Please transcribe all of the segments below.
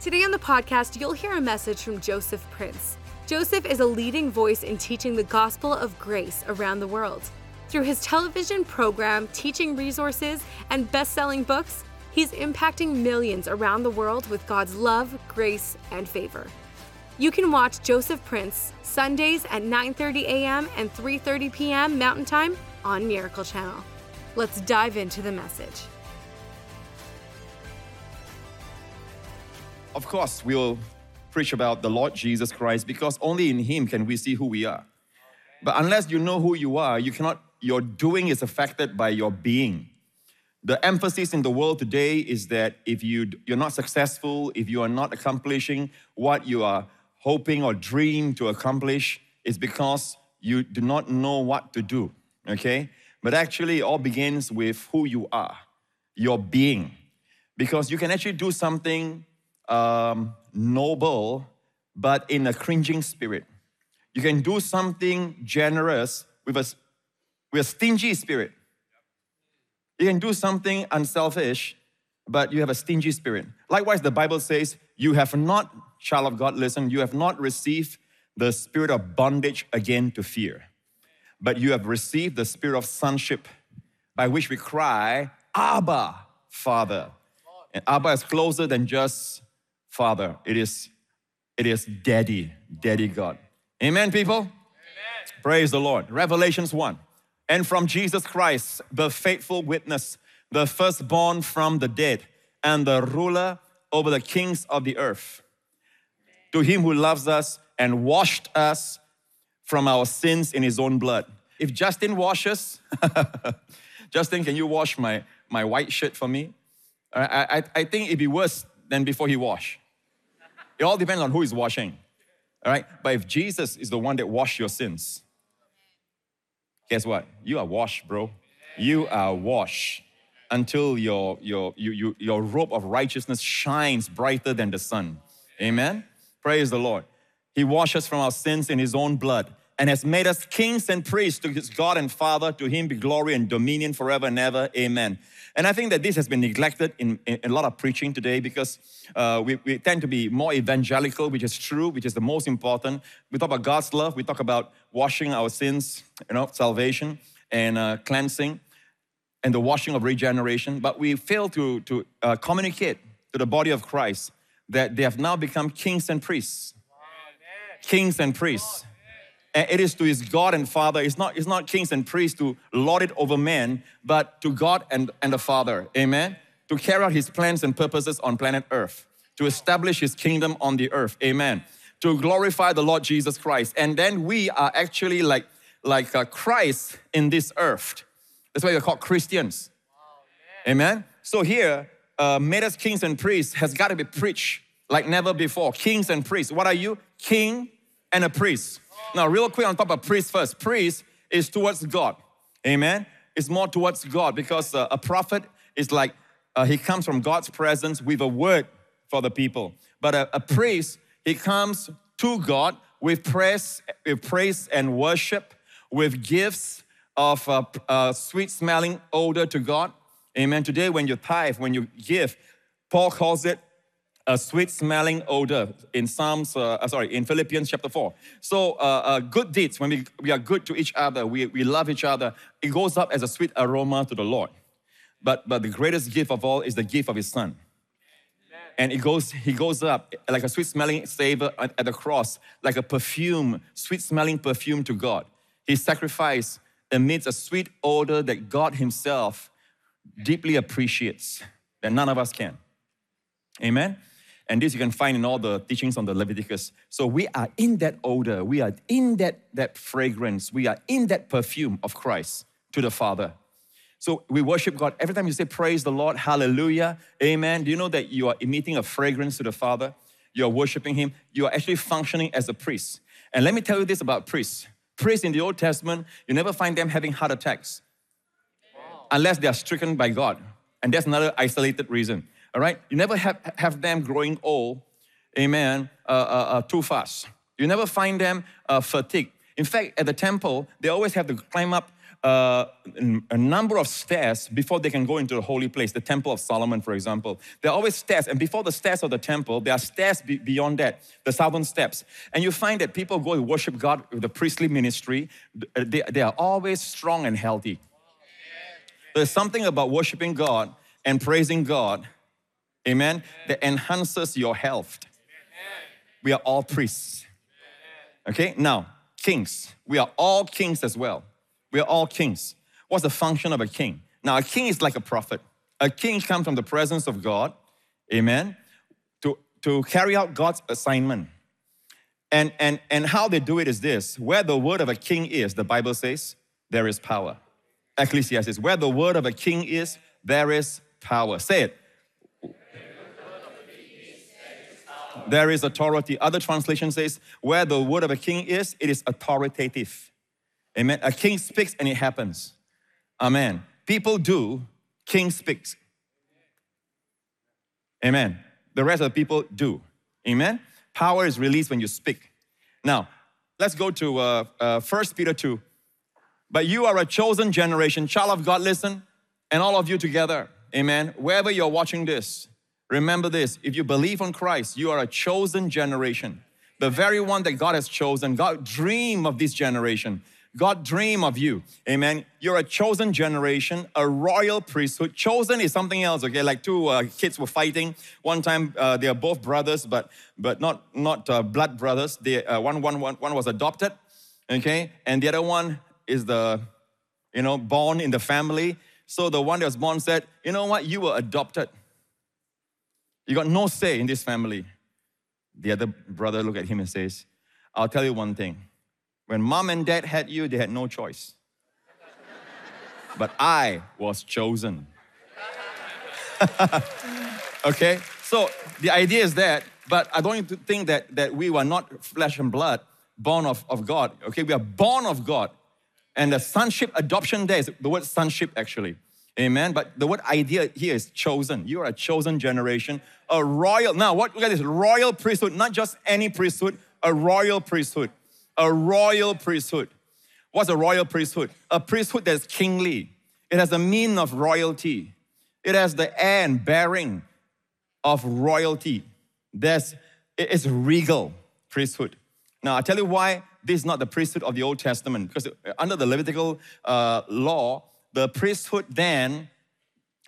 Today on the podcast, you'll hear a message from Joseph Prince. Joseph is a leading voice in teaching the gospel of grace around the world. Through his television program, teaching resources, and best selling books, he's impacting millions around the world with God's love, grace, and favor. You can watch Joseph Prince Sundays at 9:30 a.m. and 3:30 p.m. Mountain Time on Miracle Channel. Let's dive into the message. Of course, we'll preach about the Lord Jesus Christ because only in Him can we see who we are. But unless you know who you are, you cannot, your doing is affected by your being. The emphasis in the world today is that if you, you're not successful, if you are not accomplishing what you are hoping or dream to accomplish, it's because you do not know what to do, okay? But actually, it all begins with who you are, your being. Because you can actually do something um, noble, but in a cringing spirit. You can do something generous with a, with a stingy spirit. You can do something unselfish, but you have a stingy spirit. Likewise, the Bible says, You have not, child of God, listen, you have not received the spirit of bondage again to fear, but you have received the spirit of sonship by which we cry, Abba, Father. And Abba is closer than just Father. It is, it is Daddy, Daddy God. Amen, people? Amen. Praise the Lord. Revelations 1. And from Jesus Christ, the faithful witness, the firstborn from the dead, and the ruler over the kings of the earth. To him who loves us and washed us from our sins in his own blood. If Justin washes, Justin, can you wash my, my white shirt for me? I, I, I think it'd be worse than before he washed. It all depends on who is washing. All right? But if Jesus is the one that washed your sins, guess what? You are washed, bro. You are washed until your, your, you, you, your robe of righteousness shines brighter than the sun. Amen? Praise the Lord. He washes from our sins in His own blood and has made us kings and priests to His God and Father. To Him be glory and dominion forever and ever. Amen. And I think that this has been neglected in, in a lot of preaching today because uh, we, we tend to be more evangelical, which is true, which is the most important. We talk about God's love, we talk about washing our sins, you know, salvation and uh, cleansing and the washing of regeneration, but we fail to, to uh, communicate to the body of Christ that they have now become kings and priests. Kings and priests. And it is to his God and Father. It's not, it's not kings and priests to lord it over men, but to God and, and the Father. Amen. To carry out his plans and purposes on planet Earth, to establish his kingdom on the earth. Amen. To glorify the Lord Jesus Christ. And then we are actually like, like uh, Christ in this earth. That's why we're called Christians. Amen. So here, uh, made us kings and priests has got to be preached like never before. Kings and priests. What are you? King and a priest. Now, real quick on top of priest first. Priest is towards God. Amen. It's more towards God because uh, a prophet is like uh, he comes from God's presence with a word for the people. But a, a priest, he comes to God with praise, with praise and worship, with gifts of uh, uh, sweet smelling odor to God. Amen. Today, when you tithe, when you give, Paul calls it a sweet smelling odor in Psalms, uh, uh, sorry, in Philippians chapter 4. So, uh, uh, good deeds, when we, we are good to each other, we, we love each other, it goes up as a sweet aroma to the Lord. But, but the greatest gift of all is the gift of His Son. And it goes, he goes up like a sweet smelling savor at, at the cross, like a perfume, sweet smelling perfume to God. His sacrifice emits a sweet odor that God Himself deeply appreciates, that none of us can. Amen? And this you can find in all the teachings on the Leviticus. So we are in that odor, we are in that, that fragrance, we are in that perfume of Christ to the Father. So we worship God. Every time you say praise the Lord, hallelujah, amen. Do you know that you are emitting a fragrance to the Father? you're worshiping Him, you are actually functioning as a priest. And let me tell you this about priests. Priests in the Old Testament, you never find them having heart attacks unless they are stricken by God. And that's another isolated reason. All right? You never have, have them growing old, amen, uh, uh, uh, too fast. You never find them uh, fatigued. In fact, at the temple, they always have to climb up uh, a number of stairs before they can go into the holy place, the Temple of Solomon, for example. There are always stairs, and before the stairs of the temple, there are stairs be- beyond that, the southern steps. And you find that people go to worship God with the priestly ministry, they, they are always strong and healthy. There's something about worshiping God and praising God, amen, that enhances your health. We are all priests. Okay, now, kings. We are all kings as well. We are all kings. What's the function of a king? Now, a king is like a prophet. A king comes from the presence of God, amen, to, to carry out God's assignment. And, and, and how they do it is this where the word of a king is, the Bible says, there is power. Ecclesiastes, where the word of a king is, there is power. Say it. There is authority. Other translation says, where the word of a king is, it is authoritative. Amen. A king speaks and it happens. Amen. People do, king speaks. Amen. The rest of the people do. Amen. Power is released when you speak. Now, let's go to uh, uh, 1 Peter 2. But you are a chosen generation, child of God, listen, and all of you together. Amen. Wherever you're watching this, remember this if you believe on Christ, you are a chosen generation. The very one that God has chosen. God dream of this generation. God dream of you. Amen. You're a chosen generation, a royal priesthood. Chosen is something else. Okay, like two uh, kids were fighting one time. Uh, they are both brothers, but but not not uh, blood brothers. They uh, one, one, one, one was adopted. Okay, and the other one is the you know born in the family. So the one that was born said, "You know what? You were adopted. You got no say in this family." The other brother looked at him and says, "I'll tell you one thing." When mom and dad had you, they had no choice. but I was chosen. okay? So the idea is that, but I don't think that, that we were not flesh and blood, born of, of God. Okay? We are born of God. And the sonship adoption there is the word sonship actually. Amen. But the word idea here is chosen. You are a chosen generation, a royal. Now, what look at this royal priesthood, not just any priesthood, a royal priesthood a royal priesthood. What's a royal priesthood? A priesthood that's kingly. It has a mien of royalty. It has the air and bearing of royalty. There's, it's regal priesthood. Now, I tell you why this is not the priesthood of the Old Testament. Because under the Levitical uh, law, the priesthood then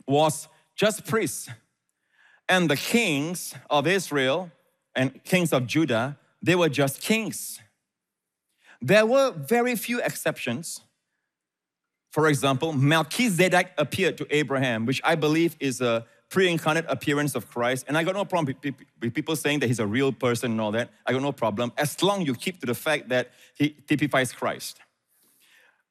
was just priests. And the kings of Israel and kings of Judah, they were just kings. There were very few exceptions. For example, Melchizedek appeared to Abraham, which I believe is a pre incarnate appearance of Christ. And I got no problem with people saying that he's a real person and all that. I got no problem as long you keep to the fact that he typifies Christ.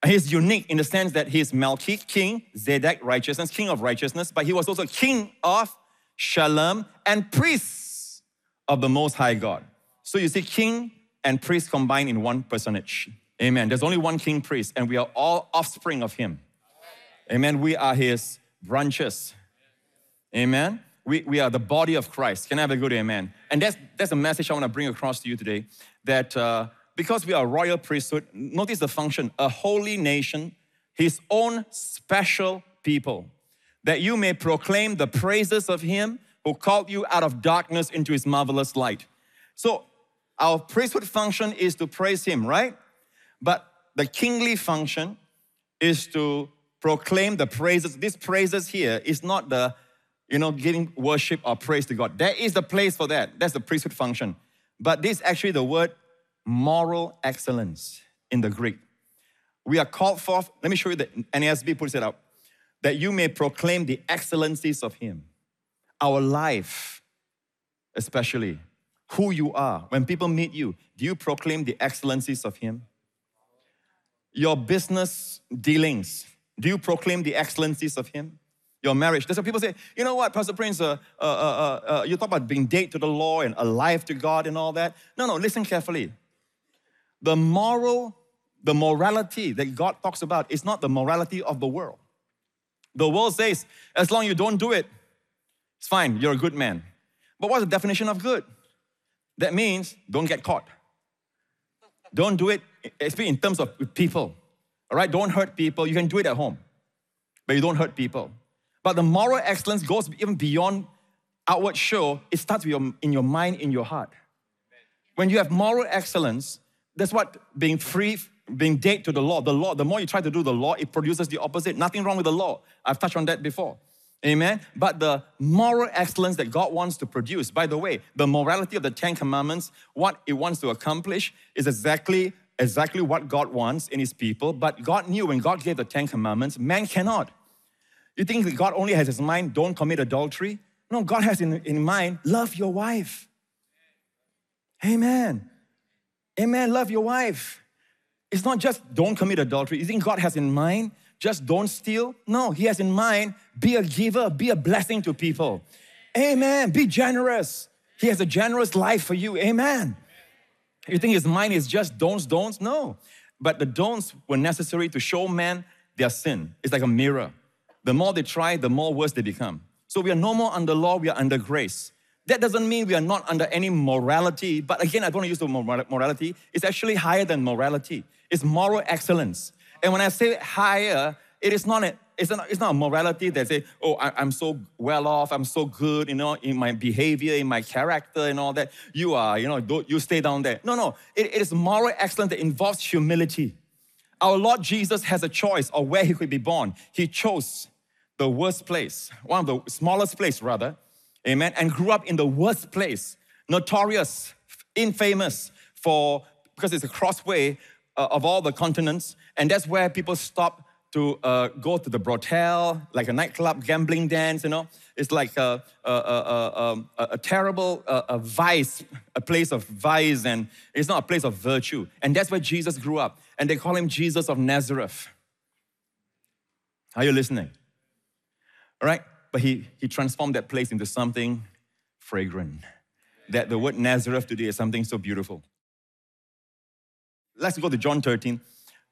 He's unique in the sense that he's Melchi, king, Zedek, righteousness, king of righteousness, but he was also king of Shalom and priest of the Most High God. So you see, king, and priest combined in one personage. Amen. There's only one king priest, and we are all offspring of him. Amen. We are his branches. Amen. We, we are the body of Christ. Can I have a good amen? And that's, that's a message I want to bring across to you today that uh, because we are a royal priesthood, notice the function a holy nation, his own special people, that you may proclaim the praises of him who called you out of darkness into his marvelous light. So our priesthood function is to praise Him, right? But the kingly function is to proclaim the praises. These praises here is not the, you know, giving worship or praise to God. There is the place for that. That's the priesthood function. But this is actually the word moral excellence in the Greek. We are called forth, let me show you the NASB puts it up, that you may proclaim the excellencies of Him. Our life, especially, who you are. When people meet you, do you proclaim the excellencies of Him? Your business dealings, do you proclaim the excellencies of Him? your marriage. That's what people say. You know what, Pastor Prince? Uh, uh, uh, uh, you talk about being dead to the law and alive to God and all that. No, no. Listen carefully. The moral, the morality that God talks about is not the morality of the world. The world says, as long as you don't do it, it's fine. You're a good man. But what's the definition of good? That means don't get caught. Don't do it, especially in terms of people. All right, don't hurt people. You can do it at home, but you don't hurt people. But the moral excellence goes even beyond outward show. It starts with your, in your mind, in your heart. When you have moral excellence, that's what being free, being dead to the law. The law, the more you try to do the law, it produces the opposite. Nothing wrong with the law. I've touched on that before. Amen. But the moral excellence that God wants to produce, by the way, the morality of the Ten Commandments, what it wants to accomplish is exactly exactly what God wants in his people. But God knew when God gave the Ten Commandments, man cannot. You think that God only has his mind, don't commit adultery? No, God has in, in mind, love your wife. Amen. Amen. Love your wife. It's not just don't commit adultery. You think God has in mind just don't steal? No, He has in mind be a giver, be a blessing to people. Amen. Be generous. He has a generous life for you. Amen. You think His mind is just don'ts, don'ts? No. But the don'ts were necessary to show men their sin. It's like a mirror. The more they try, the more worse they become. So we are no more under law, we are under grace. That doesn't mean we are not under any morality, but again, I don't want to use the morality. It's actually higher than morality. It's moral excellence. And when I say higher, it is not a, it's not, it's not a morality that say, oh, I, am so well off, I'm so good, you know, in my behavior, in my character, and all that. You are, you know, you stay down there. No, no. It, it is moral excellence that involves humility. Our Lord Jesus has a choice of where he could be born. He chose the worst place, one of the smallest place rather, amen, and grew up in the worst place, notorious, infamous for because it's a crossway uh, of all the continents, and that's where people stop to uh, go to the brothel, like a nightclub, gambling dance, you know. It's like a, a, a, a terrible vice, a place of vice, and it's not a place of virtue. And that's where Jesus grew up. And they call him Jesus of Nazareth. Are you listening? All right? But he, he transformed that place into something fragrant. That the word Nazareth today is something so beautiful. Let's go to John 13.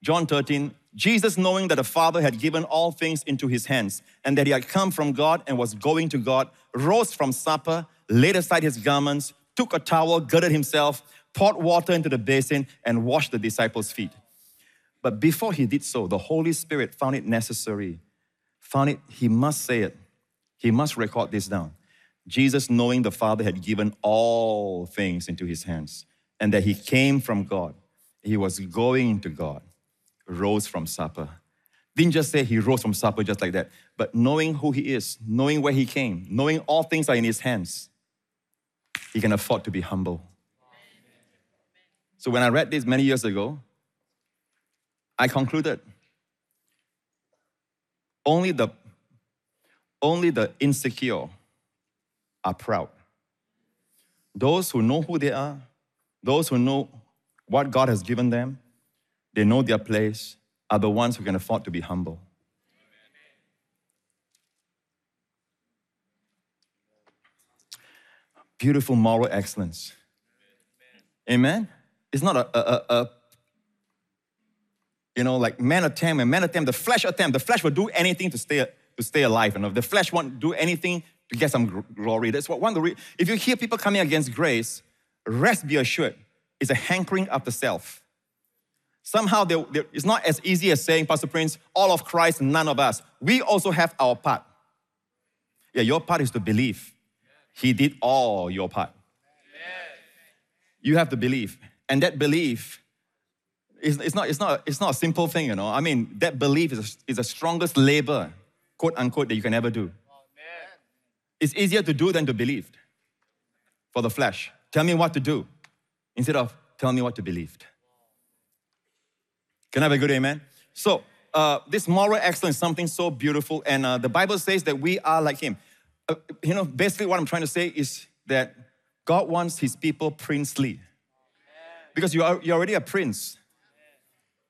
John 13, Jesus, knowing that the Father had given all things into his hands and that he had come from God and was going to God, rose from supper, laid aside his garments, took a towel, girded himself, poured water into the basin, and washed the disciples' feet. But before he did so, the Holy Spirit found it necessary, found it, he must say it, he must record this down. Jesus, knowing the Father had given all things into his hands and that he came from God he was going to God, rose from supper. Didn't just say he rose from supper just like that, but knowing who he is, knowing where he came, knowing all things are in his hands, he can afford to be humble. So when I read this many years ago, I concluded only the only the insecure are proud. Those who know who they are, those who know what God has given them, they know their place, are the ones who can afford to be humble. Beautiful moral excellence. Amen. It's not a, a, a, you know, like man attempt and man attempt, the flesh attempt. The flesh will do anything to stay to stay alive. You know, the flesh won't do anything to get some glory. That's what one of the. If you hear people coming against grace, rest be assured it's a hankering after self. Somehow they, they, it's not as easy as saying, Pastor Prince, all of Christ, none of us. We also have our part. Yeah, your part is to believe. He did all your part. You have to believe. And that belief is it's not, it's, not, it's not a simple thing, you know. I mean, that belief is, a, is the strongest labor, quote unquote, that you can ever do. It's easier to do than to believe for the flesh. Tell me what to do instead of tell me what to believe. Can I have a good amen? So, uh, this moral excellence is something so beautiful, and uh, the Bible says that we are like Him. Uh, you know, basically, what I'm trying to say is that God wants His people princely. Because you are, you're already a prince.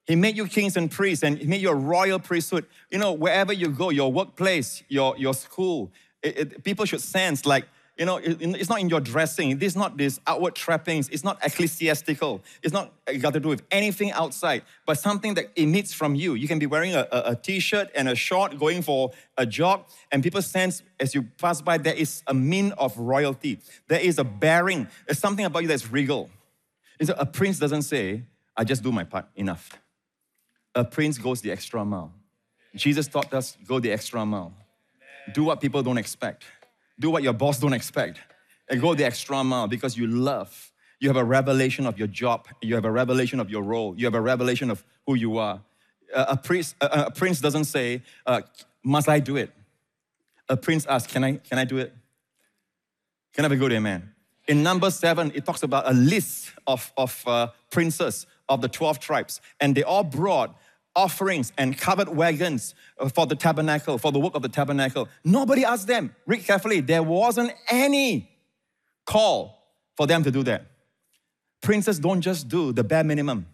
He made you kings and priests and He made you a royal priesthood. You know, wherever you go, your workplace, your, your school, it, it, people should sense like, you know, it, it's not in your dressing. Is not this outward trappings. It's not ecclesiastical. It's not got to do with anything outside, but something that emits from you. You can be wearing a a, a t-shirt and a short going for a jog, and people sense as you pass by, there is a mien of royalty. There is a bearing. There's something about you that's regal. It's a, a prince doesn't say, I just do my part, enough. A prince goes the extra mile. Jesus taught us, go the extra mile. Do what people don't expect. Do what your boss don't expect. And go the extra mile because you love. You have a revelation of your job. You have a revelation of your role. You have a revelation of who you are. A, priest, a, a, prince doesn't say, uh, must I do it? A prince asks, can I, can I do it? Can I have a good amen? In number seven, it talks about a list of, of uh, princes of the 12 tribes, and they all brought offerings and covered wagons for the tabernacle, for the work of the tabernacle. Nobody asked them. Read carefully. There wasn't any call for them to do that. Princes don't just do the bare minimum,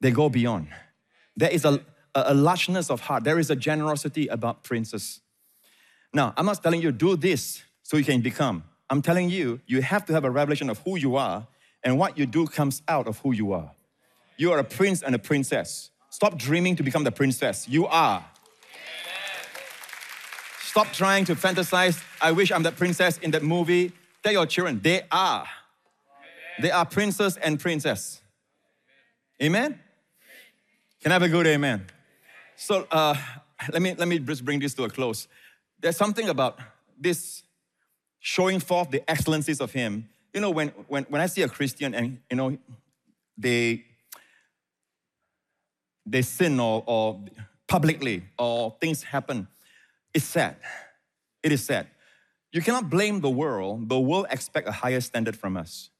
they go beyond. There is a, a, largeness of heart, there is a generosity about princes. Now, I'm not telling you do this so you can become. I'm telling you, you have to have a revelation of who you are, and what you do comes out of who you are. You are a prince and a princess. Stop dreaming to become the princess. You are. Stop trying to fantasize, I wish I'm that princess in that movie. Tell your children, they are. They are princes and princess. Amen? Can I have a good amen? So uh, let, me, let me just bring this to a close. There's something about this showing forth the excellencies of Him. You know, when, when, when I see a Christian and, you know, they they sin or, or publicly or things happen, it's sad. It is sad. You cannot blame the world. The world expect a higher standard from us.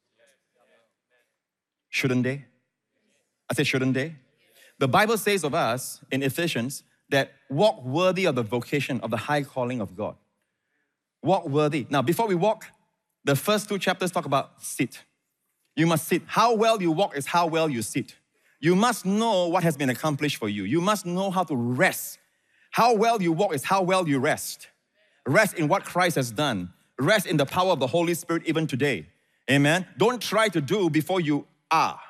Shouldn't they? I say, shouldn't they? The Bible says of us in Ephesians that walk worthy of the vocation of the high calling of God. Walk worthy. Now, before we walk, the first two chapters talk about sit. You must sit. How well you walk is how well you sit. You must know what has been accomplished for you. You must know how to rest. How well you walk is how well you rest. Rest in what Christ has done. Rest in the power of the Holy Spirit even today. Amen. Don't try to do before you are.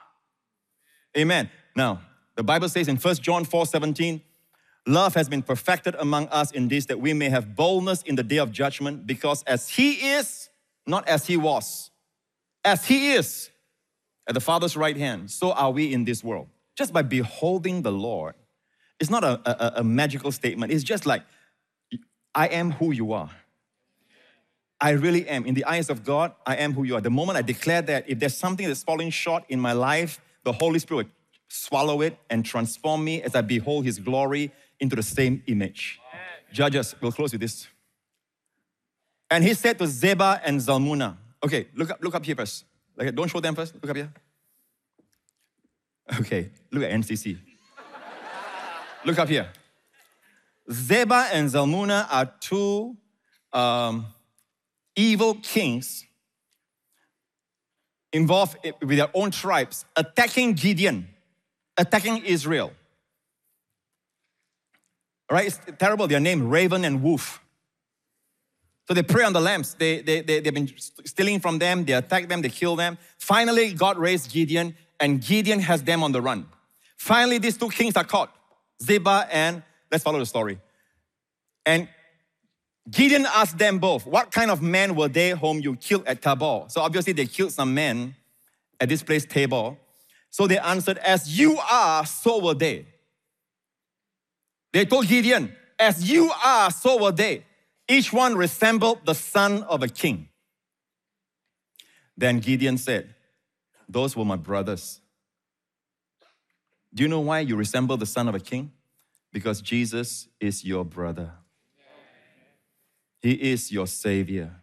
Amen. Now, the Bible says in 1 John 4 17, love has been perfected among us in this that we may have boldness in the day of judgment, because as He is, not as He was, as He is, at the Father's right hand, so are we in this world. Just by beholding the Lord, it's not a, a, a magical statement. It's just like, I am who you are. I really am. In the eyes of God, I am who you are. The moment I declare that, if there's something that's falling short in my life, the Holy Spirit swallow it and transform me as I behold His glory into the same image. Judges, we'll close with this. And he said to Zebah and Zalmunna, okay, look up, look up here first. Like, don't show them first. Look up here. Okay, look at NCC. look up here. Zebah and Zalmunna are two um, evil kings involved with their own tribes attacking Gideon, attacking Israel. Right, it's terrible. Their name, Raven and Wolf. So they prey on the lambs. They, they, they, they've been stealing from them. They attack them. They kill them. Finally, God raised Gideon, and Gideon has them on the run. Finally, these two kings are caught Zebah and, let's follow the story. And Gideon asked them both, What kind of men were they whom you killed at Tabor? So obviously, they killed some men at this place, Tabor. So they answered, As you are, so were they. They told Gideon, As you are, so were they. Each one resembled the son of a king. Then Gideon said, Those were my brothers. Do you know why you resemble the son of a king? Because Jesus is your brother. He is your savior.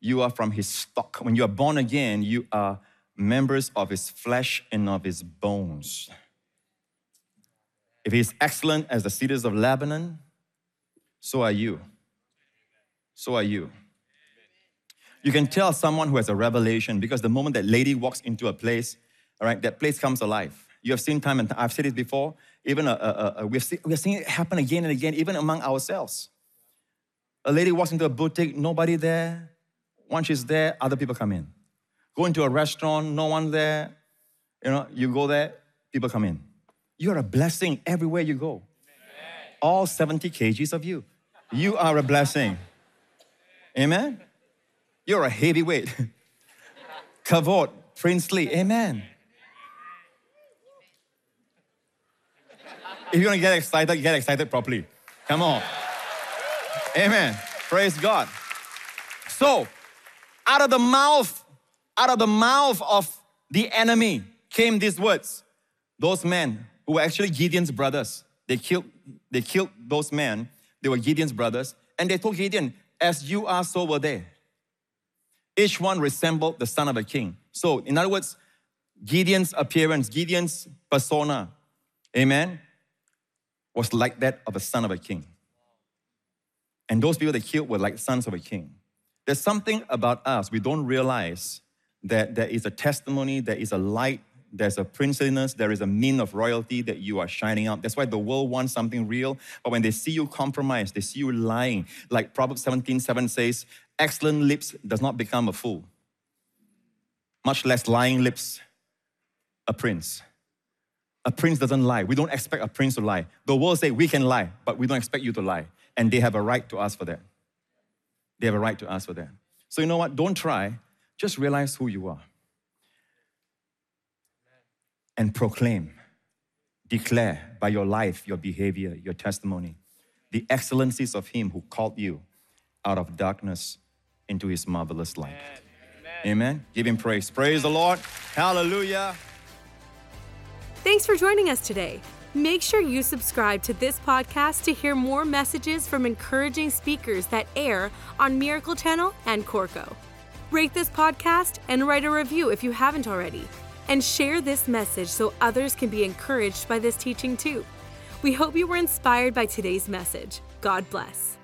You are from his stock. When you are born again, you are members of his flesh and of his bones. If he is excellent as the cedars of Lebanon, so are you so are you. You can tell someone who has a revelation because the moment that lady walks into a place, all right, that place comes alive. You have seen time and I've said it before. Even uh, uh, uh, we've, seen, we've seen it happen again and again, even among ourselves. A lady walks into a boutique, nobody there. Once she's there, other people come in. Go into a restaurant, no one there. You know, you go there, people come in. You're a blessing everywhere you go. All 70 kgs of you. You are a blessing. Amen. You're a heavyweight. Kavod, princely. Amen. If you're gonna get excited, get excited properly. Come on. Amen. Praise God. So, out of the mouth, out of the mouth of the enemy came these words. Those men who were actually Gideon's brothers, they killed, they killed those men. They were Gideon's brothers. And they told Gideon, As you are, so were they. Each one resembled the son of a king. So, in other words, Gideon's appearance, Gideon's persona, amen, was like that of a son of a king. And those people they killed were like sons of a king. There's something about us, we don't realize that there is a testimony, there is a light, there's a princeliness, there is a mien of royalty that you are shining out. That's why the world wants something real. But when they see you compromise, they see you lying. Like Proverbs 17 7 says, excellent lips does not become a fool, much less lying lips, a prince. A prince doesn't lie. We don't expect a prince to lie. The world say we can lie, but we don't expect you to lie. And they have a right to ask for that. They have a right to ask for that. So you know what? Don't try. Just realize who you are. And proclaim, declare by your life, your behavior, your testimony, the excellencies of Him who called you out of darkness into His marvelous light. Amen. Amen. Give Him praise. Praise the Lord. Hallelujah. Thanks for joining us today. Make sure you subscribe to this podcast to hear more messages from encouraging speakers that air on Miracle Channel and Corco. Rate this podcast and write a review if you haven't already. And share this message so others can be encouraged by this teaching too. We hope you were inspired by today's message. God bless.